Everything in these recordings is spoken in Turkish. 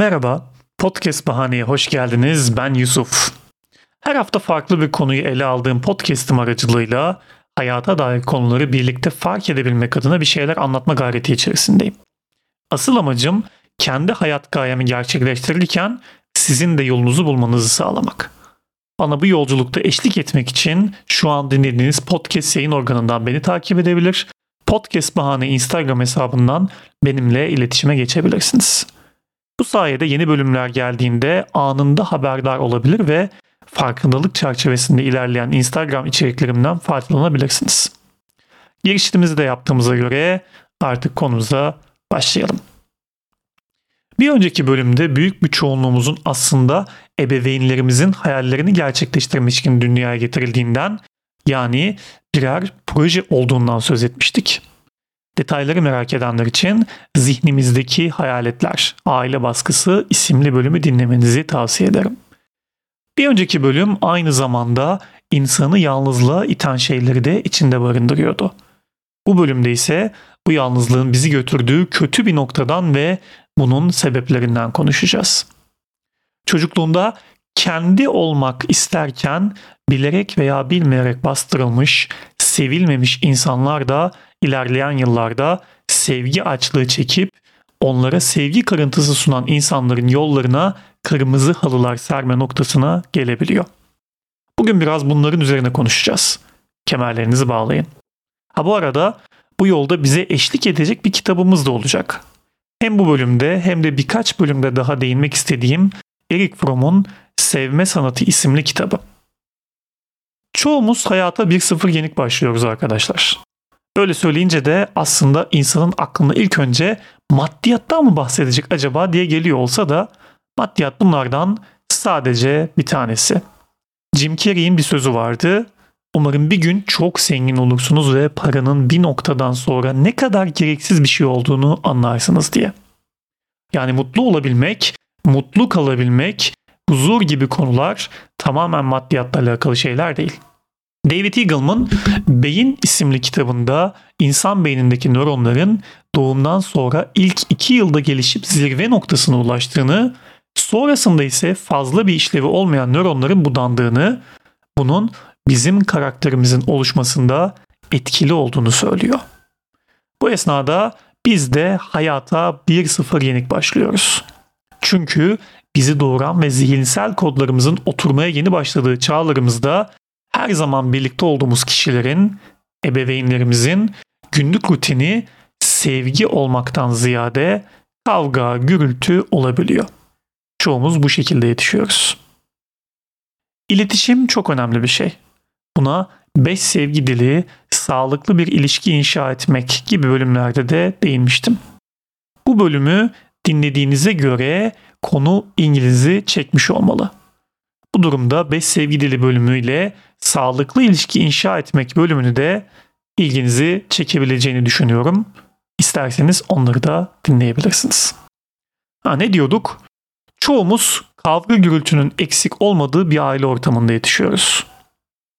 Merhaba, Podcast Bahane'ye hoş geldiniz. Ben Yusuf. Her hafta farklı bir konuyu ele aldığım podcast'im aracılığıyla hayata dair konuları birlikte fark edebilmek adına bir şeyler anlatma gayreti içerisindeyim. Asıl amacım kendi hayat gayemi gerçekleştirirken sizin de yolunuzu bulmanızı sağlamak. Bana bu yolculukta eşlik etmek için şu an dinlediğiniz podcast yayın organından beni takip edebilir. Podcast Bahane Instagram hesabından benimle iletişime geçebilirsiniz. Bu sayede yeni bölümler geldiğinde anında haberdar olabilir ve farkındalık çerçevesinde ilerleyen Instagram içeriklerimden faydalanabilirsiniz. Girişimizi de yaptığımıza göre artık konumuza başlayalım. Bir önceki bölümde büyük bir çoğunluğumuzun aslında ebeveynlerimizin hayallerini gerçekleştirmek için dünyaya getirildiğinden yani birer proje olduğundan söz etmiştik. Detayları merak edenler için Zihnimizdeki Hayaletler, Aile Baskısı isimli bölümü dinlemenizi tavsiye ederim. Bir önceki bölüm aynı zamanda insanı yalnızlığa iten şeyleri de içinde barındırıyordu. Bu bölümde ise bu yalnızlığın bizi götürdüğü kötü bir noktadan ve bunun sebeplerinden konuşacağız. Çocukluğunda kendi olmak isterken bilerek veya bilmeyerek bastırılmış, sevilmemiş insanlar da ilerleyen yıllarda sevgi açlığı çekip onlara sevgi kırıntısı sunan insanların yollarına kırmızı halılar serme noktasına gelebiliyor. Bugün biraz bunların üzerine konuşacağız. Kemerlerinizi bağlayın. Ha bu arada bu yolda bize eşlik edecek bir kitabımız da olacak. Hem bu bölümde hem de birkaç bölümde daha değinmek istediğim Erik Fromm'un Sevme Sanatı isimli kitabı. Çoğumuz hayata bir sıfır yenik başlıyoruz arkadaşlar. Böyle söyleyince de aslında insanın aklına ilk önce maddiyattan mı bahsedecek acaba diye geliyor olsa da maddiyat bunlardan sadece bir tanesi. Jim Carrey'in bir sözü vardı. Umarım bir gün çok zengin olursunuz ve paranın bir noktadan sonra ne kadar gereksiz bir şey olduğunu anlarsınız diye. Yani mutlu olabilmek, mutlu kalabilmek, huzur gibi konular tamamen maddiyatla alakalı şeyler değil. David Eagleman Beyin isimli kitabında insan beynindeki nöronların doğumdan sonra ilk iki yılda gelişip zirve noktasına ulaştığını, sonrasında ise fazla bir işlevi olmayan nöronların budandığını, bunun bizim karakterimizin oluşmasında etkili olduğunu söylüyor. Bu esnada biz de hayata bir sıfır yenik başlıyoruz. Çünkü bizi doğuran ve zihinsel kodlarımızın oturmaya yeni başladığı çağlarımızda her zaman birlikte olduğumuz kişilerin, ebeveynlerimizin günlük rutini sevgi olmaktan ziyade kavga, gürültü olabiliyor. Çoğumuz bu şekilde yetişiyoruz. İletişim çok önemli bir şey. Buna 5 sevgi dili, sağlıklı bir ilişki inşa etmek gibi bölümlerde de değinmiştim. Bu bölümü dinlediğinize göre konu İngiliz'i çekmiş olmalı. Bu durumda 5 sevgi dili bölümüyle sağlıklı ilişki inşa etmek bölümünü de ilginizi çekebileceğini düşünüyorum. İsterseniz onları da dinleyebilirsiniz. Ha, ne diyorduk? Çoğumuz kavga gürültünün eksik olmadığı bir aile ortamında yetişiyoruz.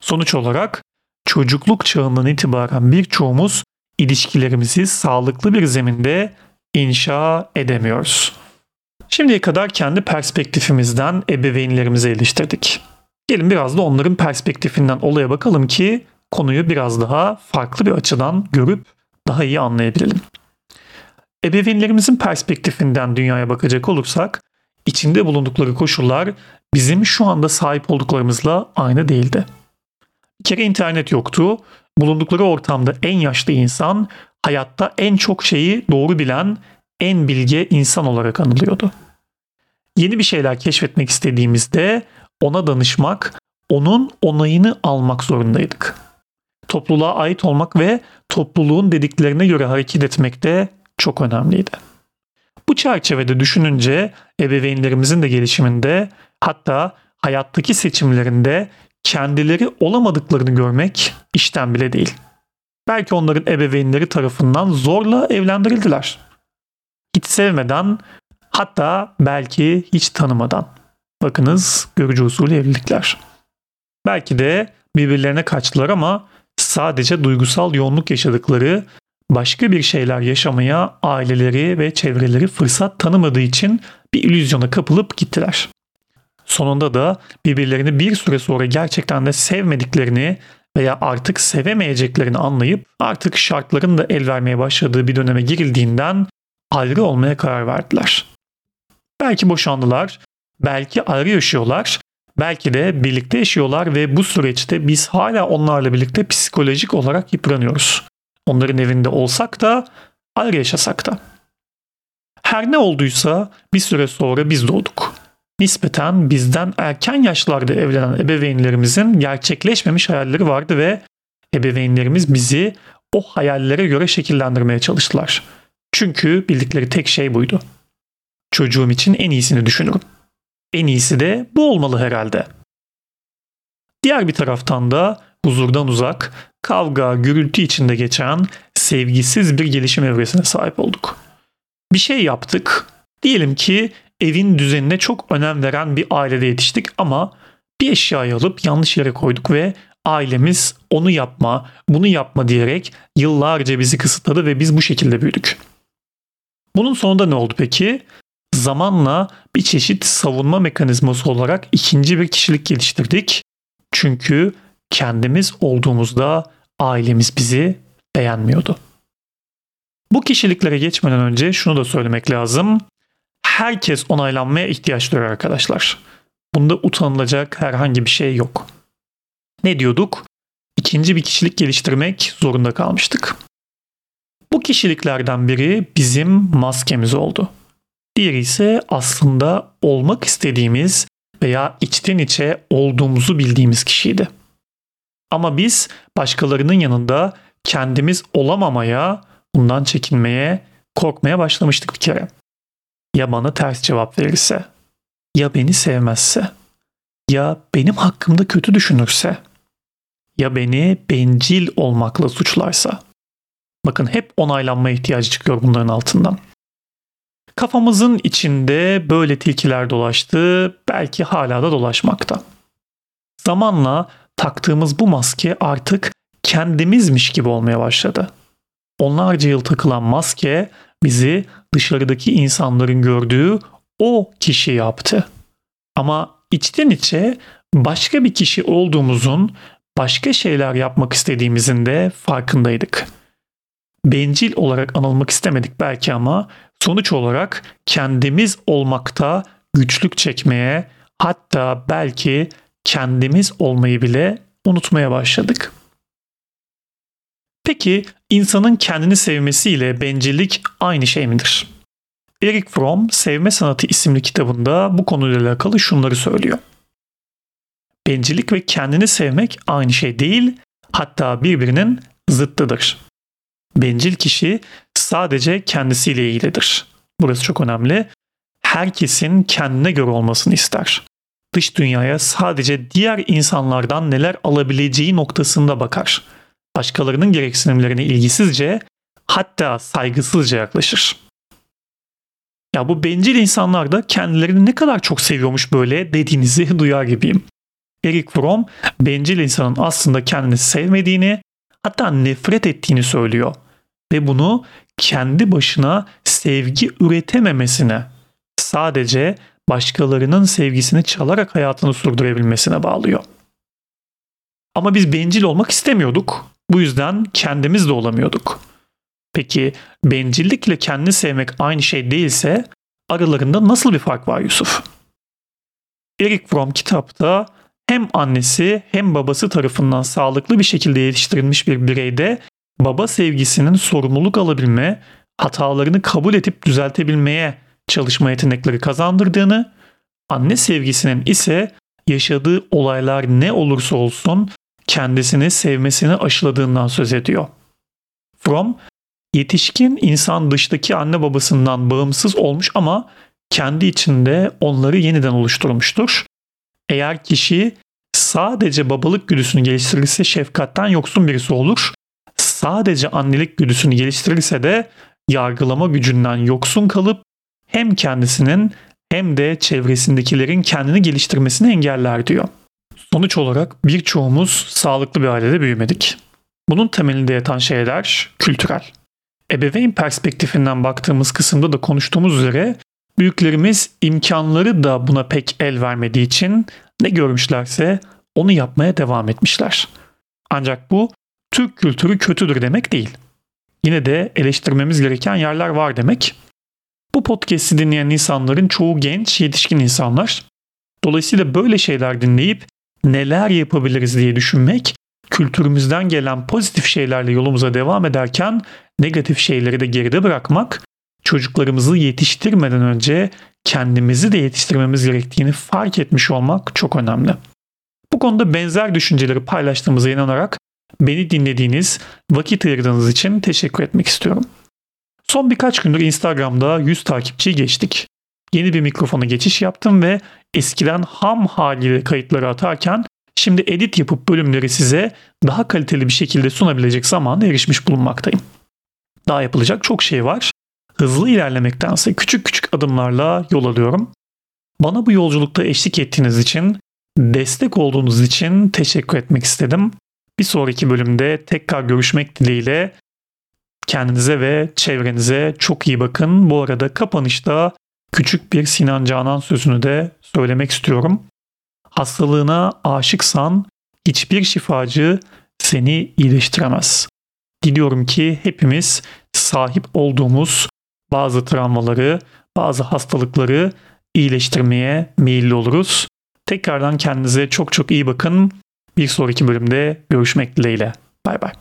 Sonuç olarak çocukluk çağından itibaren birçoğumuz ilişkilerimizi sağlıklı bir zeminde inşa edemiyoruz. Şimdiye kadar kendi perspektifimizden ebeveynlerimizi eleştirdik. Gelin biraz da onların perspektifinden olaya bakalım ki konuyu biraz daha farklı bir açıdan görüp daha iyi anlayabilelim. Ebeveynlerimizin perspektifinden dünyaya bakacak olursak içinde bulundukları koşullar bizim şu anda sahip olduklarımızla aynı değildi. Bir kere internet yoktu. Bulundukları ortamda en yaşlı insan hayatta en çok şeyi doğru bilen en bilge insan olarak anılıyordu. Yeni bir şeyler keşfetmek istediğimizde ona danışmak, onun onayını almak zorundaydık. Topluluğa ait olmak ve topluluğun dediklerine göre hareket etmek de çok önemliydi. Bu çerçevede düşününce ebeveynlerimizin de gelişiminde hatta hayattaki seçimlerinde kendileri olamadıklarını görmek işten bile değil. Belki onların ebeveynleri tarafından zorla evlendirildiler. Hiç sevmeden hatta belki hiç tanımadan. Bakınız görücü usulü evlilikler. Belki de birbirlerine kaçtılar ama sadece duygusal yoğunluk yaşadıkları başka bir şeyler yaşamaya aileleri ve çevreleri fırsat tanımadığı için bir illüzyona kapılıp gittiler. Sonunda da birbirlerini bir süre sonra gerçekten de sevmediklerini veya artık sevemeyeceklerini anlayıp artık şartların da el vermeye başladığı bir döneme girildiğinden ayrı olmaya karar verdiler. Belki boşandılar, belki ayrı yaşıyorlar, belki de birlikte yaşıyorlar ve bu süreçte biz hala onlarla birlikte psikolojik olarak yıpranıyoruz. Onların evinde olsak da ayrı yaşasak da. Her ne olduysa bir süre sonra biz doğduk. Nispeten bizden erken yaşlarda evlenen ebeveynlerimizin gerçekleşmemiş hayalleri vardı ve ebeveynlerimiz bizi o hayallere göre şekillendirmeye çalıştılar. Çünkü bildikleri tek şey buydu. Çocuğum için en iyisini düşünürüm. En iyisi de bu olmalı herhalde. Diğer bir taraftan da huzurdan uzak, kavga, gürültü içinde geçen sevgisiz bir gelişim evresine sahip olduk. Bir şey yaptık. Diyelim ki evin düzenine çok önem veren bir ailede yetiştik ama bir eşyayı alıp yanlış yere koyduk ve ailemiz onu yapma, bunu yapma diyerek yıllarca bizi kısıtladı ve biz bu şekilde büyüdük. Bunun sonunda ne oldu peki? Zamanla bir çeşit savunma mekanizması olarak ikinci bir kişilik geliştirdik. Çünkü kendimiz olduğumuzda ailemiz bizi beğenmiyordu. Bu kişiliklere geçmeden önce şunu da söylemek lazım. Herkes onaylanmaya ihtiyaç duyar arkadaşlar. Bunda utanılacak herhangi bir şey yok. Ne diyorduk? İkinci bir kişilik geliştirmek zorunda kalmıştık. Kişiliklerden biri bizim maskemiz oldu. Diğeri ise aslında olmak istediğimiz veya içten içe olduğumuzu bildiğimiz kişiydi. Ama biz başkalarının yanında kendimiz olamamaya, bundan çekinmeye, korkmaya başlamıştık bir kere. Ya bana ters cevap verirse, ya beni sevmezse, ya benim hakkımda kötü düşünürse, ya beni bencil olmakla suçlarsa. Bakın hep onaylanma ihtiyacı çıkıyor bunların altından. Kafamızın içinde böyle tilkiler dolaştı, belki hala da dolaşmakta. Zamanla taktığımız bu maske artık kendimizmiş gibi olmaya başladı. Onlarca yıl takılan maske bizi dışarıdaki insanların gördüğü o kişi yaptı. Ama içten içe başka bir kişi olduğumuzun, başka şeyler yapmak istediğimizin de farkındaydık. Bencil olarak anılmak istemedik belki ama sonuç olarak kendimiz olmakta güçlük çekmeye, hatta belki kendimiz olmayı bile unutmaya başladık. Peki insanın kendini sevmesiyle bencillik aynı şey midir? Eric Fromm Sevme Sanatı isimli kitabında bu konuyla alakalı şunları söylüyor. Bencillik ve kendini sevmek aynı şey değil, hatta birbirinin zıttıdır. Bencil kişi sadece kendisiyle ilgilidir. Burası çok önemli. Herkesin kendine göre olmasını ister. Dış dünyaya sadece diğer insanlardan neler alabileceği noktasında bakar başkalarının gereksinimlerine ilgisizce hatta saygısızca yaklaşır. Ya bu bencil insanlar da kendilerini ne kadar çok seviyormuş böyle dediğinizi duyar gibiyim. Eric Fromm bencil insanın aslında kendini sevmediğini hatta nefret ettiğini söylüyor. Ve bunu kendi başına sevgi üretememesine sadece başkalarının sevgisini çalarak hayatını sürdürebilmesine bağlıyor. Ama biz bencil olmak istemiyorduk. Bu yüzden kendimiz de olamıyorduk. Peki bencillikle kendini sevmek aynı şey değilse aralarında nasıl bir fark var Yusuf? Eric Fromm kitapta hem annesi hem babası tarafından sağlıklı bir şekilde yetiştirilmiş bir bireyde baba sevgisinin sorumluluk alabilme, hatalarını kabul edip düzeltebilmeye çalışma yetenekleri kazandırdığını, anne sevgisinin ise yaşadığı olaylar ne olursa olsun kendisini sevmesini aşıladığından söz ediyor. Fromm, yetişkin insan dıştaki anne babasından bağımsız olmuş ama kendi içinde onları yeniden oluşturmuştur. Eğer kişi sadece babalık güdüsünü geliştirirse şefkatten yoksun birisi olur. Sadece annelik güdüsünü geliştirirse de yargılama gücünden yoksun kalıp hem kendisinin hem de çevresindekilerin kendini geliştirmesini engeller diyor. Sonuç olarak birçoğumuz sağlıklı bir ailede büyümedik. Bunun temelinde yatan şeyler kültürel. Ebeveyn perspektifinden baktığımız kısımda da konuştuğumuz üzere Büyüklerimiz imkanları da buna pek el vermediği için ne görmüşlerse onu yapmaya devam etmişler. Ancak bu Türk kültürü kötüdür demek değil. Yine de eleştirmemiz gereken yerler var demek. Bu podcast'i dinleyen insanların çoğu genç, yetişkin insanlar. Dolayısıyla böyle şeyler dinleyip neler yapabiliriz diye düşünmek, kültürümüzden gelen pozitif şeylerle yolumuza devam ederken negatif şeyleri de geride bırakmak, çocuklarımızı yetiştirmeden önce kendimizi de yetiştirmemiz gerektiğini fark etmiş olmak çok önemli. Bu konuda benzer düşünceleri paylaştığımıza inanarak beni dinlediğiniz, vakit ayırdığınız için teşekkür etmek istiyorum. Son birkaç gündür Instagram'da 100 takipçiyi geçtik. Yeni bir mikrofona geçiş yaptım ve eskiden ham haliyle kayıtları atarken şimdi edit yapıp bölümleri size daha kaliteli bir şekilde sunabilecek zamana erişmiş bulunmaktayım. Daha yapılacak çok şey var. Hızlı ilerlemektense küçük küçük adımlarla yol alıyorum. Bana bu yolculukta eşlik ettiğiniz için, destek olduğunuz için teşekkür etmek istedim. Bir sonraki bölümde tekrar görüşmek dileğiyle kendinize ve çevrenize çok iyi bakın. Bu arada kapanışta küçük bir Sinan Canan sözünü de söylemek istiyorum. Hastalığına aşıksan hiçbir şifacı seni iyileştiremez. Diliyorum ki hepimiz sahip olduğumuz bazı travmaları, bazı hastalıkları iyileştirmeye meyilli oluruz. Tekrardan kendinize çok çok iyi bakın. Bir sonraki bölümde görüşmek dileğiyle. Bay bay.